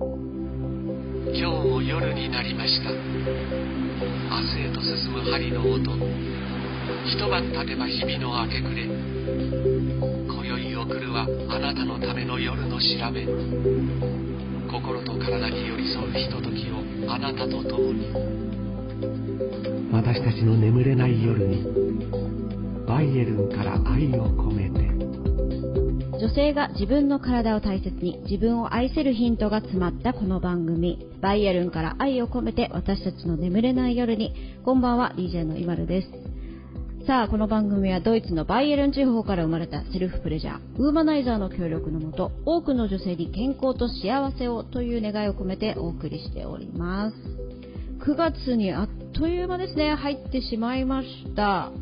今日も夜になりました。明日へと進む針の音。一晩経てば日々の明け暮れ。今宵送るはあなたのための夜の調べ。心と体に寄り添うひとときをあなたと共に。私たちの眠れない夜にバイエルンから愛を込めて。女性が自分の体を大切に自分を愛せるヒントが詰まったこの番組。バイエルンから愛を込めて私たちの眠れない夜にこんばんは DJ のイマルです。さあこの番組はドイツのバイエルン地方から生まれたセルフプレジャー。ウーマナイザーの協力のもと多くの女性に健康と幸せをという願いを込めてお送りしております。9月にあっという間ですね。入ってしまいました。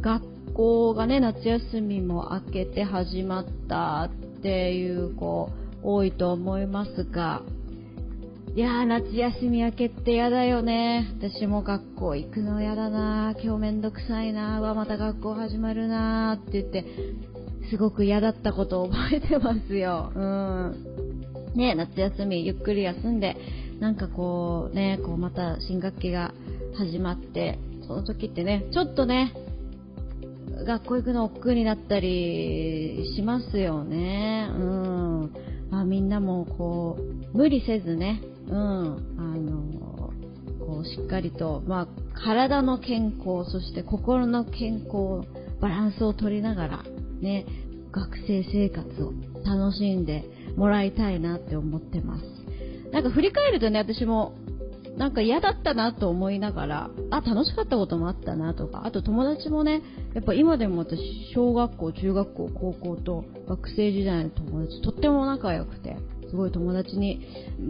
学校がね、夏休みも明けて始まったっていう子多いと思いますが、いやー、夏休み明けって嫌だよね。私も学校行くの嫌だな今日めんどくさいなわ、また学校始まるなって言って、すごく嫌だったことを覚えてますよ。うん。ね、夏休みゆっくり休んで、なんかこうね、こうまた新学期が始まって、その時ってね、ちょっとね、学校行くの億劫になったりしますよね。うん。まあ、みんなもこう、無理せずね、うん。あの、こう、しっかりと、まあ、体の健康、そして心の健康、バランスを取りながら、ね、学生生活を楽しんでもらいたいなって思ってます。なんか振り返るとね、私もなんか嫌だったなと思いながら、あ、楽しかったこともあったなとか、あと友達もね、やっぱ今でも私、小学校、中学校、高校と学生時代の友達、とっても仲良くて、すごい友達に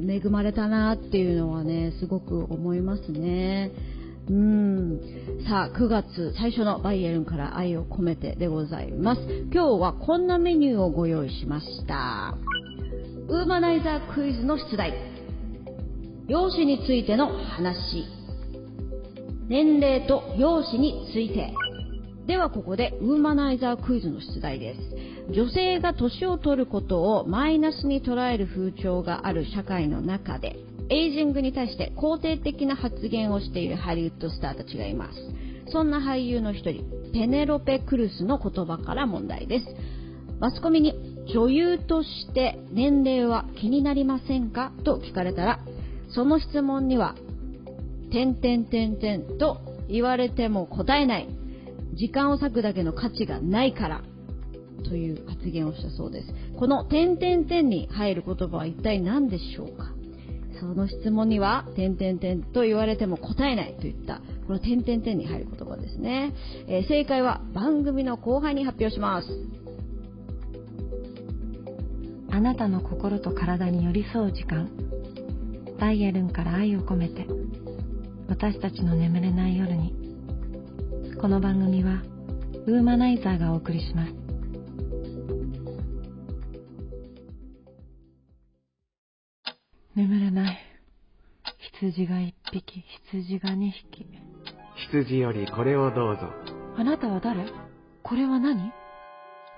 恵まれたなっていうのはね、すごく思いますね。うん。さあ、9月最初のバイエルンから愛を込めてでございます。今日はこんなメニューをご用意しました。ウーマナイザークイズの出題。容姿についての話。年齢と容姿について。ではここでウーマナイザークイズの出題です。女性が年を取ることをマイナスに捉える風潮がある社会の中でエイジングに対して肯定的な発言をしているハリウッドスターたちがいます。そんな俳優の一人ペネロペ・クルスの言葉から問題です。マスコミに女優として年齢は気になりませんか？と聞かれたらその質問には、点点点点と言われても答えない。時間を割くだけの価値がないから。という発言をしたそうです。この点点点に入る言葉は一体何でしょうか？その質問には、点点点と言われても答えないといった、この点点点に入る言葉ですね。えー、正解は番組の後半に発表します。あなたの心と体に寄り添う時間。バイエルンから愛を込めて。私たちの眠れない夜に。この番組はウーマナイザーがお送りします。眠れない。羊が一匹。羊が二匹。羊よりこれをどうぞ。あなたは誰？これは何？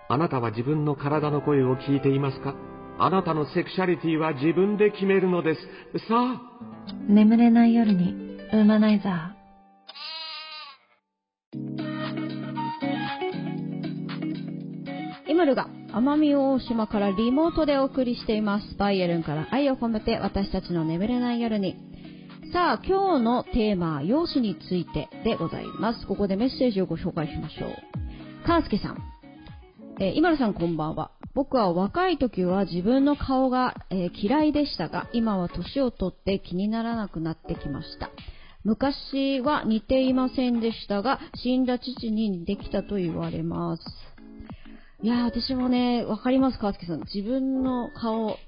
あなたは自分の体の声を聞いていますか？あなたのセクシャリティは自分で決めるのです。さあ。眠れない夜に、ウーマナイザー。イムルが奄美大島からリモートでお送りしています。バイエルンから愛を込めて私たちの眠れない夜に。さあ、今日のテーマは容姿についてでございます。ここでメッセージをご紹介しましょう。カースケさん。えー、今田さんこんばんは。僕は若い時は自分の顔が、えー、嫌いでしたが、今は年を取って気にならなくなってきました。昔は似ていませんでしたが、死んだ父に似てきたと言われます。いやー、私もね、わかります、川月さん。自分の顔、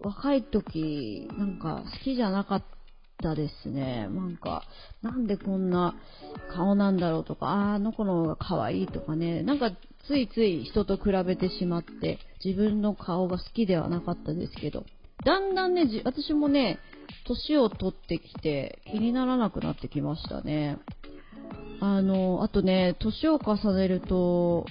若い時、なんか好きじゃなかったですね。なんか、なんでこんな顔なんだろうとか、ああの子の方が可愛いとかね、なんかついつい人と比べてしまって、自分の顔が好きではなかったですけど、だんだんね、私もね、年を取ってきて気にならなくなってきましたね。あの、あとね、年を重ねると、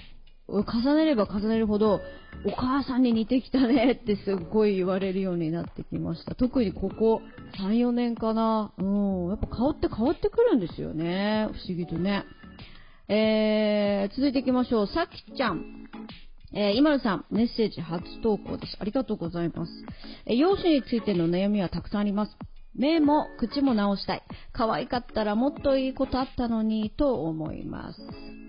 重ねれば重ねるほど、お母さんに似てきたねってすっごい言われるようになってきました。特にここ3、4年かな。うん。やっぱ顔って変わってくるんですよね。不思議とね。えー、続いていきましょう。さきちゃん。えー、今るさん、メッセージ初投稿です。ありがとうございます。えー、容姿についての悩みはたくさんあります。目も口も直したい。可愛かったらもっといいことあったのに、と思います。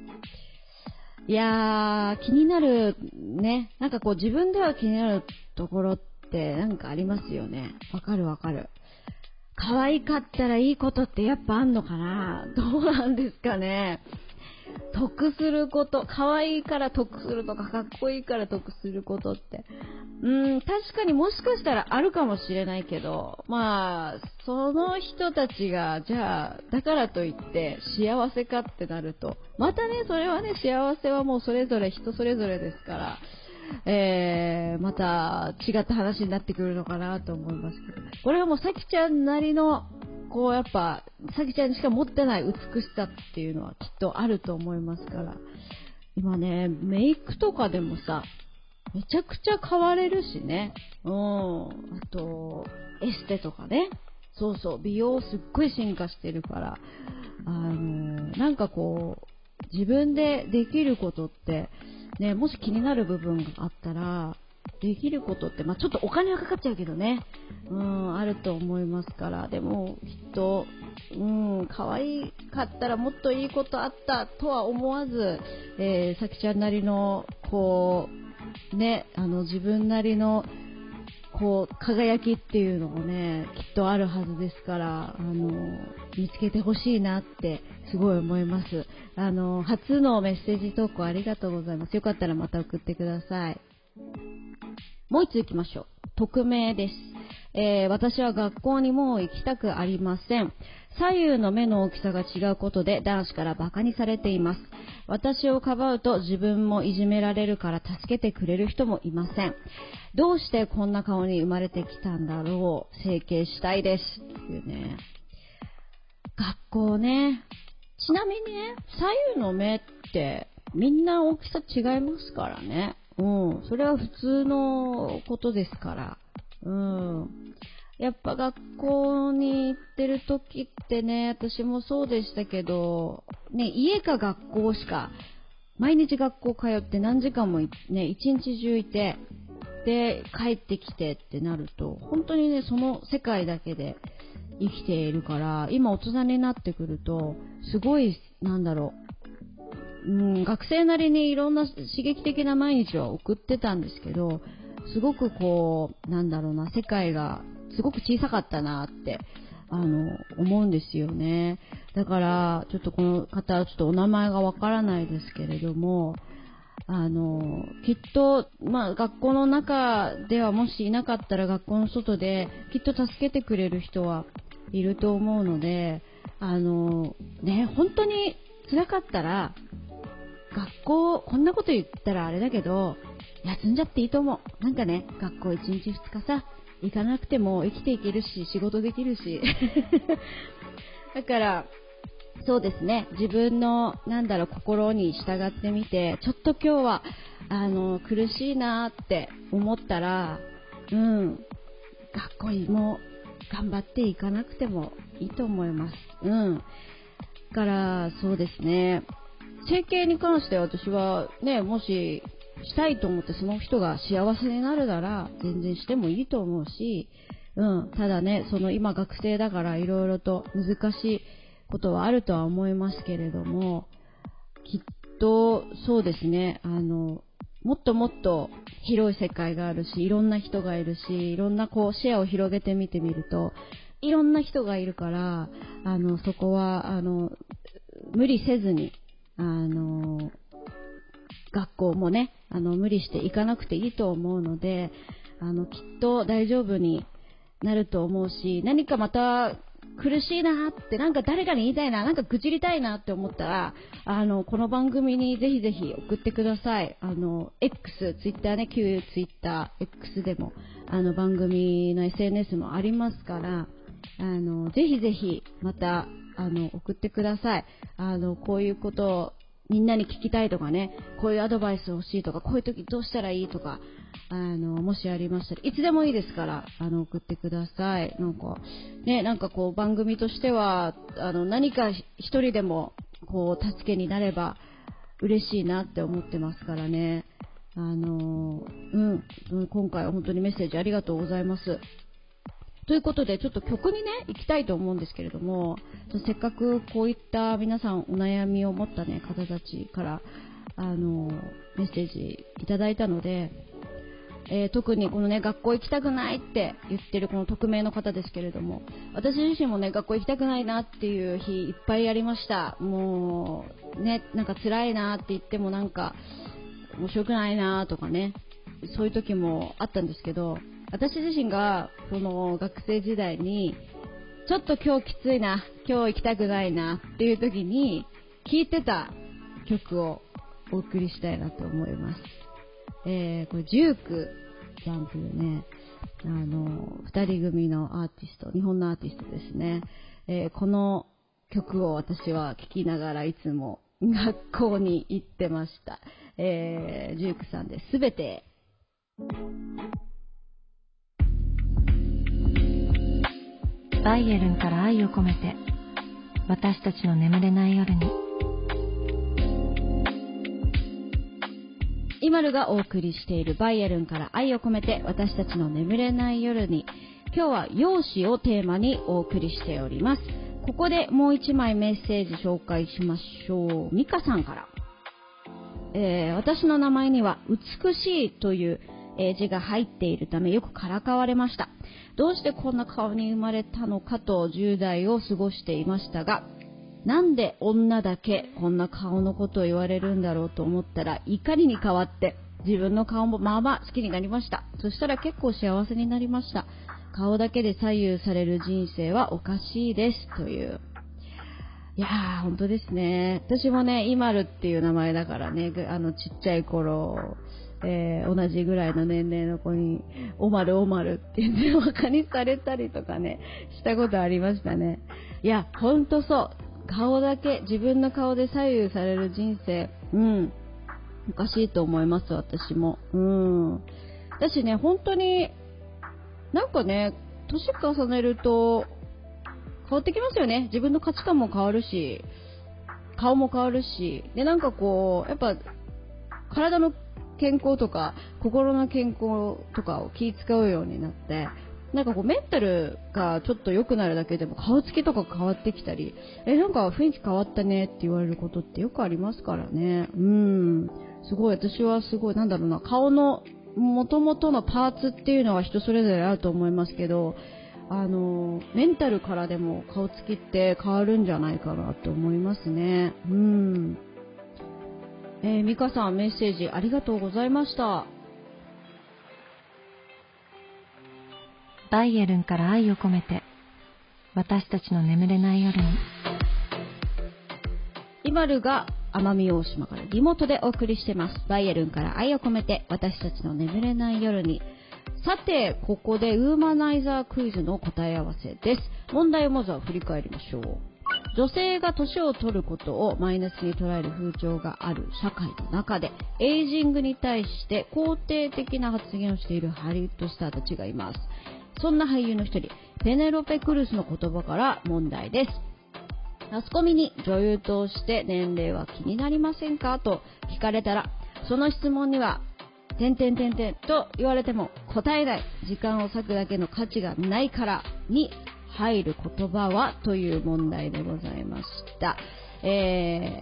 いやー、気になる、ね。なんかこう自分では気になるところってなんかありますよね。わかるわかる。可愛かったらいいことってやっぱあんのかな？どうなんですかね？得すること、可愛いから得するとか、かっこいいから得することって。うん、確かにもしかしたらあるかもしれないけど、まあ、その人たちが、じゃあ、だからといって幸せかってなると、またね、それはね、幸せはもうそれぞれ人それぞれですから、えー、また違った話になってくるのかなと思いますけど、これはもうさきちゃんなりのこうやっぱ、さきちゃんにしか持ってない美しさっていうのはきっとあると思いますから。今ね、メイクとかでもさ、めちゃくちゃ変われるしね。うん。あと、エステとかね。そうそう、美容すっごい進化してるから、あの、なんかこう、自分でできることって、ね、もし気になる部分があったら、できることって、まあ、ちょっとお金はかかっちゃうけどね、うん、あると思いますから、でも、きっと、うん、可愛かったらもっといいことあったとは思わず、えー、さきちゃんなりの、こう、ね、あの、自分なりの、こう、輝きっていうのもね、きっとあるはずですから、あの、見つけてほしいなって、すごい思います。あの、初のメッセージ投稿ありがとうございます。よかったらまた送ってください。もう一つ行きましょう。匿名です。えー、私は学校にもう行きたくありません。左右の目の大きさが違うことで男子から馬鹿にされています。私をかばうと自分もいじめられるから助けてくれる人もいません。どうしてこんな顔に生まれてきたんだろう。整形したいです。っていうね。学校ね。ちなみにね、左右の目ってみんな大きさ違いますからね。うん、それは普通のことですから。うん。やっぱ学校に行ってる時ってね、私もそうでしたけど、ね、家か学校しか、毎日学校通って何時間もね、一日中いて、で、帰ってきてってなると、本当にね、その世界だけで生きているから、今大人になってくると、すごい、なんだろう、うん、学生なりにいろんな刺激的な毎日は送ってたんですけど、すごくこう、なんだろうな、世界がすごく小さかったなって、あの、思うんですよね。だから、ちょっとこの方、ちょっとお名前がわからないですけれども、あの、きっと、まあ、学校の中ではもしいなかったら学校の外で、きっと助けてくれる人はいると思うので、あの、ね、本当に辛かったら、学校、こんなこと言ったらあれだけど、休んじゃっていいと思う。なんかね、学校1日2日さ、行かなくても生きていけるし、仕事できるし。だから、そうですね、自分の、なんだろう、心に従ってみて、ちょっと今日は、あの、苦しいなって思ったら、うん、学校にも頑張っていかなくてもいいと思います。うん。だから、そうですね、整形に関して私はね、もししたいと思ってその人が幸せになるなら全然してもいいと思うし、うん、ただね、その今学生だから色々と難しいことはあるとは思いますけれども、きっとそうですね、あの、もっともっと広い世界があるし、いろんな人がいるし、いろんなこう視野を広げてみてみると、いろんな人がいるから、あの、そこは、あの、無理せずに、あの、学校もね、あの、無理して行かなくていいと思うので、あの、きっと大丈夫になると思うし、何かまた苦しいなって、なんか誰かに言いたいな、なんか愚痴りたいなって思ったら、あの、この番組にぜひぜひ送ってください。あの、X、Twitter ね、旧 Twitter、X でも、あの、番組の SNS もありますから、あの、ぜひぜひ、また、あの、送ってください。あの、こういうことみんなに聞きたいとかね、こういうアドバイス欲しいとか、こういう時どうしたらいいとか、あの、もしありましたら、いつでもいいですから、あの、送ってください。なんか、ね、なんかこう、番組としては、あの、何か一人でも、こう、助けになれば、嬉しいなって思ってますからね。あの、うん、今回は本当にメッセージありがとうございます。ということで、ちょっと曲にね、行きたいと思うんですけれども、せっかくこういった皆さんお悩みを持ったね、方たちから、あの、メッセージいただいたので、えー、特にこのね、学校行きたくないって言ってるこの匿名の方ですけれども、私自身もね、学校行きたくないなっていう日いっぱいありました。もう、ね、なんか辛いなって言ってもなんか、面白くないなとかね、そういう時もあったんですけど、私自身がその学生時代にちょっと今日きついな今日行きたくないなっていう時に聴いてた曲をお送りしたいなと思います、えー、これジュークさんというねあの2人組のアーティスト日本のアーティストですね、えー、この曲を私は聴きながらいつも学校に行ってました、えー、ジュークさんですべて。バイエルンから愛を込めて私たちの眠れない夜に。イマルがお送りしているバイエルンから愛を込めて私たちの眠れない夜に今日は容姿をテーマにお送りしております。ここでもう一枚メッセージ紹介しましょう。ミカさんから、えー、私の名前には美しいという字が入っているためよくからかわれました。どうしてこんな顔に生まれたのかと10代を過ごしていましたが、なんで女だけこんな顔のことを言われるんだろうと思ったら怒りに変わって自分の顔もまあまあ好きになりました。そしたら結構幸せになりました。顔だけで左右される人生はおかしいですという。いやー、本当ですね。私もね、イマルっていう名前だからね、あのちっちゃい頃、えー、同じぐらいの年齢の子に、おまるおまるって言って馬鹿にされたりとかね、したことありましたね。いや、ほんとそう。顔だけ、自分の顔で左右される人生、うん、おかしいと思います、私も。うん。だしね、本当に、なんかね、年重ねると、変わってきますよね。自分の価値観も変わるし、顔も変わるし、で、なんかこう、やっぱ、体の健康とか心の健康とかを気使うようになってなんかこうメンタルがちょっと良くなるだけでも顔つきとか変わってきたりえなんか雰囲気変わったねって言われることってよくありますからね。うん。すごい。私はすごいなんだろうな。顔の元々のパーツっていうのは人それぞれあると思いますけどあのメンタルからでも顔つきって変わるんじゃないかなと思いますね。うん。えー、ミカさんメッセージありがとうございました。バイエルンから愛を込めて、私たちの眠れない夜に。イマルが奄美大島からリモートでお送りしてます。バイエルンから愛を込めて、私たちの眠れない夜に。さて、ここでウーマナイザークイズの答え合わせです。問題をまずは振り返りましょう。女性が年を取ることをマイナスに捉える風潮がある社会の中で、エイジングに対して肯定的な発言をしているハリウッドスターたちがいます。そんな俳優の一人、ペネロペ・クルスの言葉から問題です。マスコミに女優として年齢は気になりませんか？と聞かれたら、その質問には、てんてんてんてんと言われても答えない。時間を割くだけの価値がないからに入る言葉はという問題でございました。え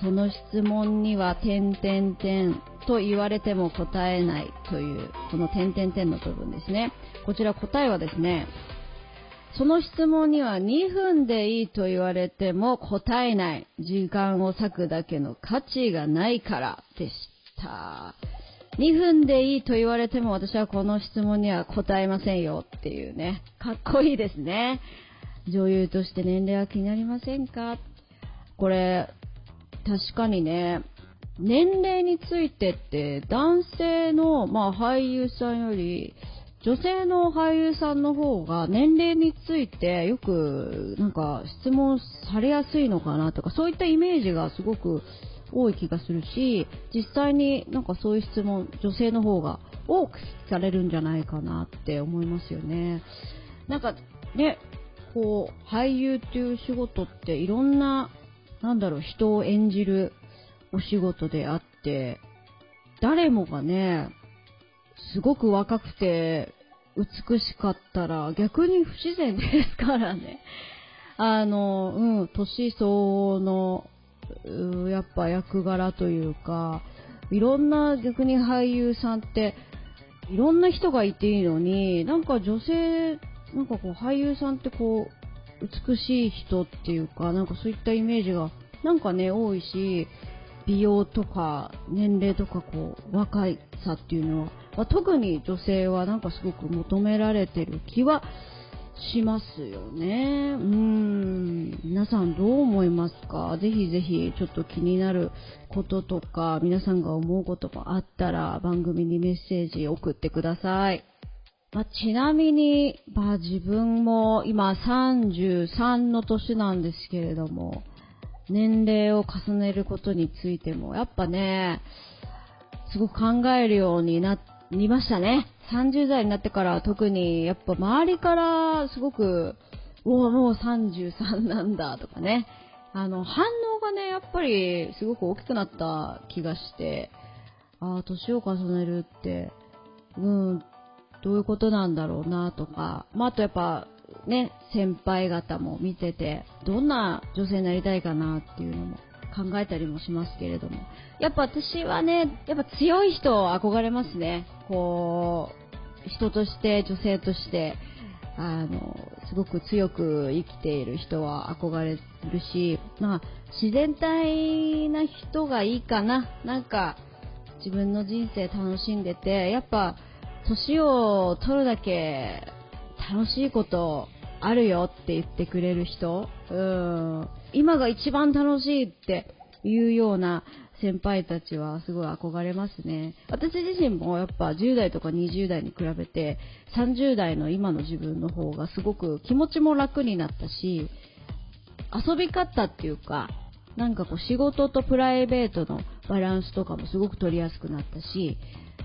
ー、その質問には、点々点と言われても答えないという、この点々点の部分ですね。こちら答えはですね、その質問には2分でいいと言われても答えない。時間を割くだけの価値がないからでした。2分でいいと言われても私はこの質問には答えませんよっていうね。かっこいいですね。女優として年齢は気になりませんか？これ、確かにね、年齢についてって男性の、まあ、俳優さんより女性の俳優さんの方が年齢についてよくなんか質問されやすいのかなとかそういったイメージがすごく多い気がするし、実際になんかそういう質問、女性の方が多く聞かれるんじゃないかなって思いますよね。なんかね、こう、俳優っていう仕事っていろんな、なんだろう、人を演じるお仕事であって、誰もがね、すごく若くて美しかったら逆に不自然ですからね。あの、うん、年相応の、やっぱ役柄というか、いろんな逆に俳優さんって、いろんな人がいていいのに、なんか女性、なんかこう俳優さんってこう、美しい人っていうか、なんかそういったイメージが、なんかね、多いし、美容とか年齢とかこう若いさっていうのは、まあ、特に女性はなんかすごく求められてる気はしますよね。うん。皆さんどう思いますか？ぜひぜひちょっと気になることとか、皆さんが思うこともあったら番組にメッセージ送ってください。まあ、ちなみに、まあ、自分も今33の年なんですけれども、年齢を重ねることについても、やっぱね、すごく考えるようになってりましたね。30代になってから特に、やっぱ周りからすごく、おもう33なんだとかね、あの、反応がね、やっぱりすごく大きくなった気がして、ああ、年を重ねるって、うん、どういうことなんだろうなとか、まあ、あとやっぱ、ね、先輩方も見てて、どんな女性になりたいかなっていうのも考えたりもしますけれども、やっぱ私はね、やっぱ強い人を憧れますね。こう、人として、女性として、あの、すごく強く生きている人は憧れるし、まあ、自然体な人がいいかな。なんか、自分の人生楽しんでて、やっぱ、年を取るだけ楽しいことあるよって言ってくれる人、うん、今が一番楽しいっていうような先輩たちはすごい憧れますね。私自身もやっぱ10代とか20代に比べて30代の今の自分の方がすごく気持ちも楽になったし、遊び方っていうか、なんかこう仕事とプライベートのバランスとかもすごく取りやすくなったし、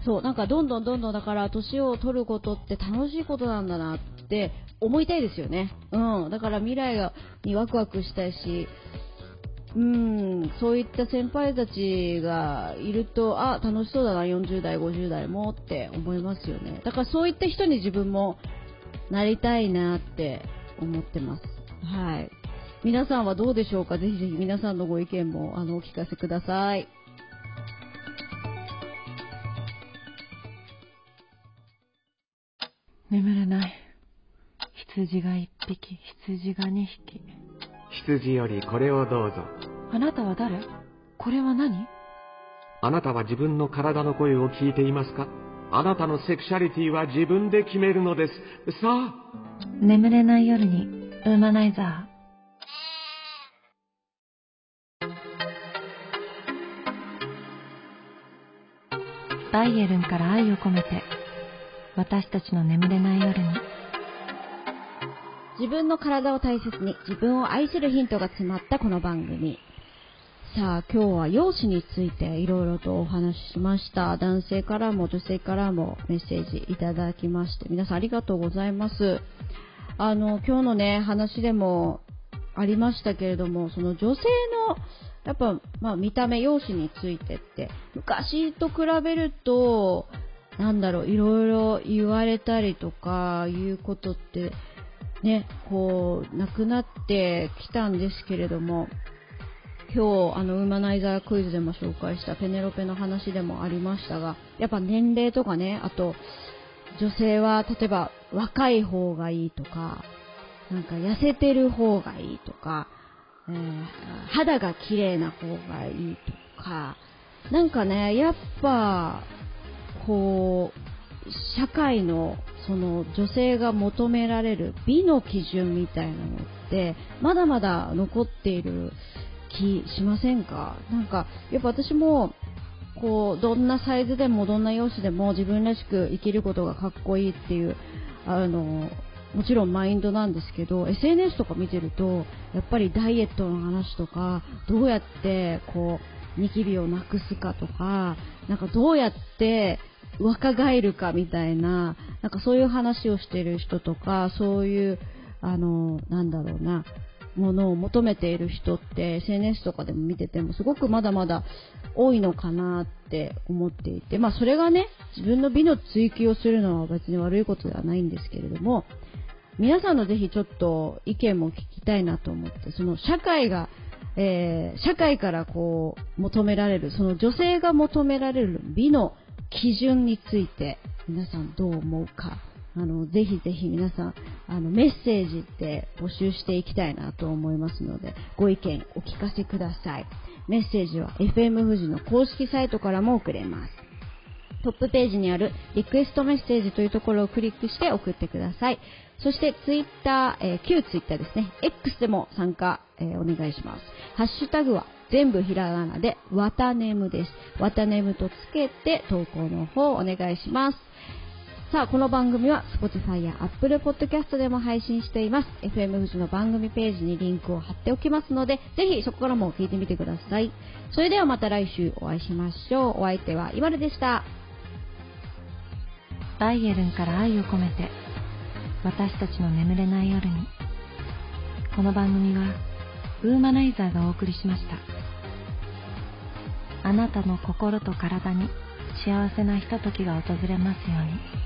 そう、なんかどんどんどんどんだから年を取ることって楽しいことなんだなって思いたいですよね。うん。だから未来がにワクワクしたいし、うん、そういった先輩たちがいると、あ、楽しそうだな、40代、50代もって思いますよね。だからそういった人に自分もなりたいなって思ってます。はい。皆さんはどうでしょうか？ぜひぜひ皆さんのご意見もあのお聞かせください。眠れない。羊が一匹、羊が二匹。羊よりこれをどうぞ。あなたは誰？これは何？あなたは自分の体の声を聞いていますか？あなたのセクシャリティは自分で決めるのです。さあ。眠れない夜に、ウーマナイザー。バイエルンから愛を込めて私たちの眠れない夜に自分の体を大切に自分を愛するヒントが詰まったこの番組。さあ今日は容姿についていろいろとお話ししました。男性からも女性からもメッセージいただきまして。皆さんありがとうございます。あの今日のね話でもありましたけれどもその女性のやっぱ、まあ、見た目容姿についてって昔と比べるとなんだろう、いろいろ言われたりとかいうことって、ね、こう、なくなってきたんですけれども、今日、あの、ウーマナイザークイズでも紹介したペネロペの話でもありましたが、やっぱ年齢とかね、あと、女性は、例えば、若い方がいいとか、なんか痩せてる方がいいとか、えー、肌が綺麗な方がいいとか、なんかね、やっぱ、こう、社会のその女性が求められる美の基準みたいなのってまだまだ残っている気しませんか？なんかやっぱ私もこうどんなサイズでもどんな容姿でも自分らしく生きることがかっこいいっていうあのもちろんマインドなんですけど SNS とか見てるとやっぱりダイエットの話とかどうやってこうニキビをなくすかとか、なんかどうやって若返るかみたいな、なんかそういう話をしてる人とか、そういう、あの、なんだろうな、ものを求めている人って SNS とかでも見ててもすごくまだまだ多いのかなって思っていて、まあそれがね、自分の美の追求をするのは別に悪いことではないんですけれども、皆さんのぜひちょっと意見も聞きたいなと思って、その社会が、えー、社会からこう求められる、その女性が求められる美の基準について皆さんどう思うか。あのぜひぜひ皆さんあのメッセージって募集していきたいなと思いますのでご意見お聞かせください。メッセージは FM 富士の公式サイトからも送れます。トップページにあるリクエストメッセージというところをクリックして送ってください。そしてツイッター、えー、旧ツイッターですね。X でも参加、えー、お願いします。ハッシュタグは全部ひらがなで、わたねむです。わたねむとつけて投稿の方お願いします。さあ、この番組は Spotify や Apple Podcast でも配信しています。FM 富士の番組ページにリンクを貼っておきますので、ぜひそこからも聞いてみてください。それではまた来週お会いしましょう。お相手はイマルでした。バイエルンから愛を込めて、私たちの眠れない夜に。この番組は、ウーマナイザーがお送りしました。あなたの心と体に幸せなひとときが訪れますように。